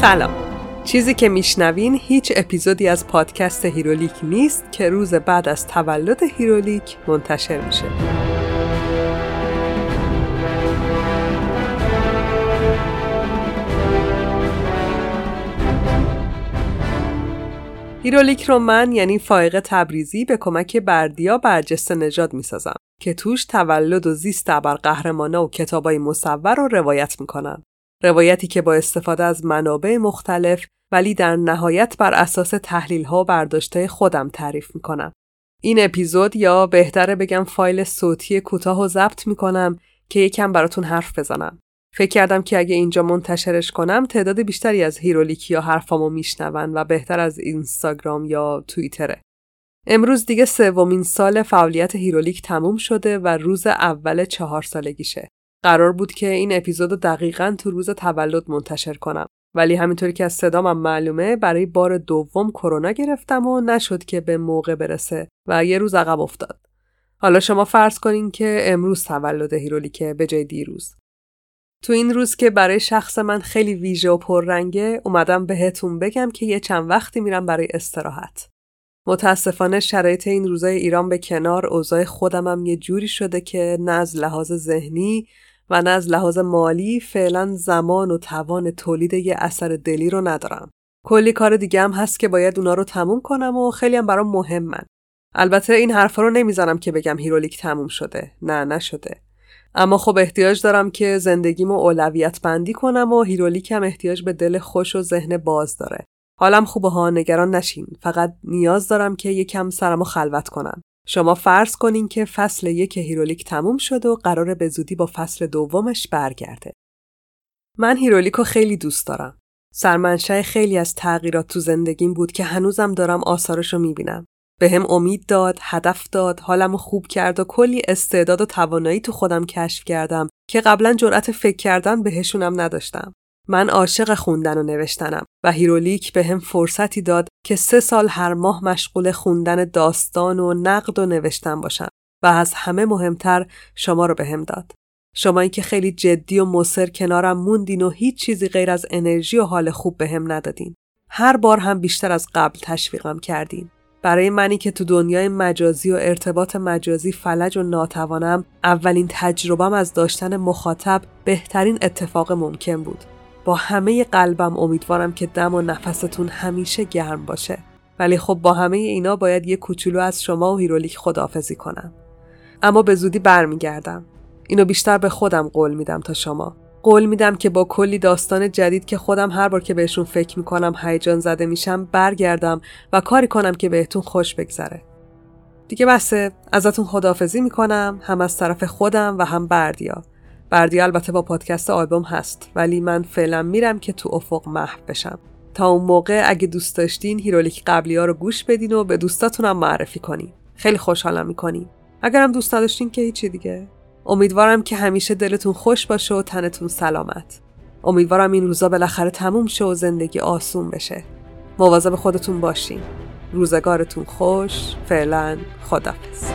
سلام چیزی که میشنوین ویژه اپیزودی از پادکست هیرولیک نیست که روز بعد از تولد هیرولیک منتشر میشه هیرولیک رو من یعنی فائق تبریزی به کمک بردیا برجسته نژاد می‌سازم که توش تولد و زیست قهرمانا و کتابای مصور رو روایت می‌کنم. روایتی که با استفاده از منابع مختلف ولی در نهایت بر اساس تحلیل ها و برداشت خودم تعریف می‌کنم. این اپیزود یا بهتره بگم فایل صوتی کوتاه و ضبط می‌کنم که یکم براتون حرف بزنم. فکر کردم که اگه اینجا منتشرش کنم تعداد بیشتری از هیرولیکی ها حرفامو میشنون و بهتر از اینستاگرام یا توییتره. امروز دیگه سومین سال فعالیت هیرولیک تموم شده و روز اول چهار سالگیشه. قرار بود که این اپیزود دقیقا تو روز تولد منتشر کنم. ولی همینطوری که از صدامم معلومه برای بار دوم کرونا گرفتم و نشد که به موقع برسه و یه روز عقب افتاد. حالا شما فرض کنین که امروز تولد هیرولیکه به جای دیروز. تو این روز که برای شخص من خیلی ویژه و پررنگه اومدم بهتون بگم که یه چند وقتی میرم برای استراحت. متاسفانه شرایط این روزای ایران به کنار اوضاع خودمم یه جوری شده که نه از لحاظ ذهنی و نه از لحاظ مالی فعلا زمان و توان تولید یه اثر دلی رو ندارم. کلی کار دیگه هم هست که باید اونا رو تموم کنم و خیلی هم برام مهمن. البته این حرفا رو نمی‌زنم که بگم هیرولیک تموم شده. نه نشده. اما خب احتیاج دارم که زندگیمو اولویت بندی کنم و هیرولیک هم احتیاج به دل خوش و ذهن باز داره. حالم خوبه ها نگران نشین. فقط نیاز دارم که یکم سرمو خلوت کنم. شما فرض کنین که فصل یک هیرولیک تموم شد و قراره به زودی با فصل دومش برگرده. من هیرولیکو خیلی دوست دارم. سرمنشأ خیلی از تغییرات تو زندگیم بود که هنوزم دارم آثارشو می‌بینم. بهم امید داد، هدف داد، حالمو خوب کرد و کلی استعداد و توانایی تو خودم کشف کردم که قبلا جرأت فکر کردن بهشونم نداشتم. من عاشق خوندن و نوشتنم و هیرولیک بهم فرصتی داد که سه سال هر ماه مشغول خوندن داستان و نقد و نوشتن باشم و از همه مهمتر شما رو به هم داد. شما که خیلی جدی و مصر کنارم موندین و هیچ چیزی غیر از انرژی و حال خوب به هم ندادین. هر بار هم بیشتر از قبل تشویقم کردین. برای منی که تو دنیای مجازی و ارتباط مجازی فلج و ناتوانم اولین تجربم از داشتن مخاطب بهترین اتفاق ممکن بود. با همه قلبم امیدوارم که دم و نفستون همیشه گرم باشه. ولی خب با همه اینا باید یه کوچولو از شما و هیرولیک خداحافظی کنم. اما به زودی برمیگردم. اینو بیشتر به خودم قول میدم تا شما. قول میدم که با کلی داستان جدید که خودم هر بار که بهشون فکر می‌کنم هیجان زده میشم برگردم و کاری کنم که بهتون خوش بگذره. دیگه بسه ازتون خداحافظی می‌کنم هم از طرف خودم و هم بردیا. بردی البته با پادکست آلبوم هست ولی من فعلا میرم که تو افق محو بشم. تا اون موقع اگه دوست داشتین هیرولیک قبلی ها رو گوش بدین و به دوستاتونم معرفی کنین. خیلی خوشحالم می‌کنین. اگرم دوست نداشتین که هیچی دیگه. امیدوارم که همیشه دلتون خوش باشه و تنتون سلامت. امیدوارم این روزا بالاخره تموم شه و زندگی آسون بشه. مواظب خودتون باشین. روزگارتون خوش. فعلا خدافظ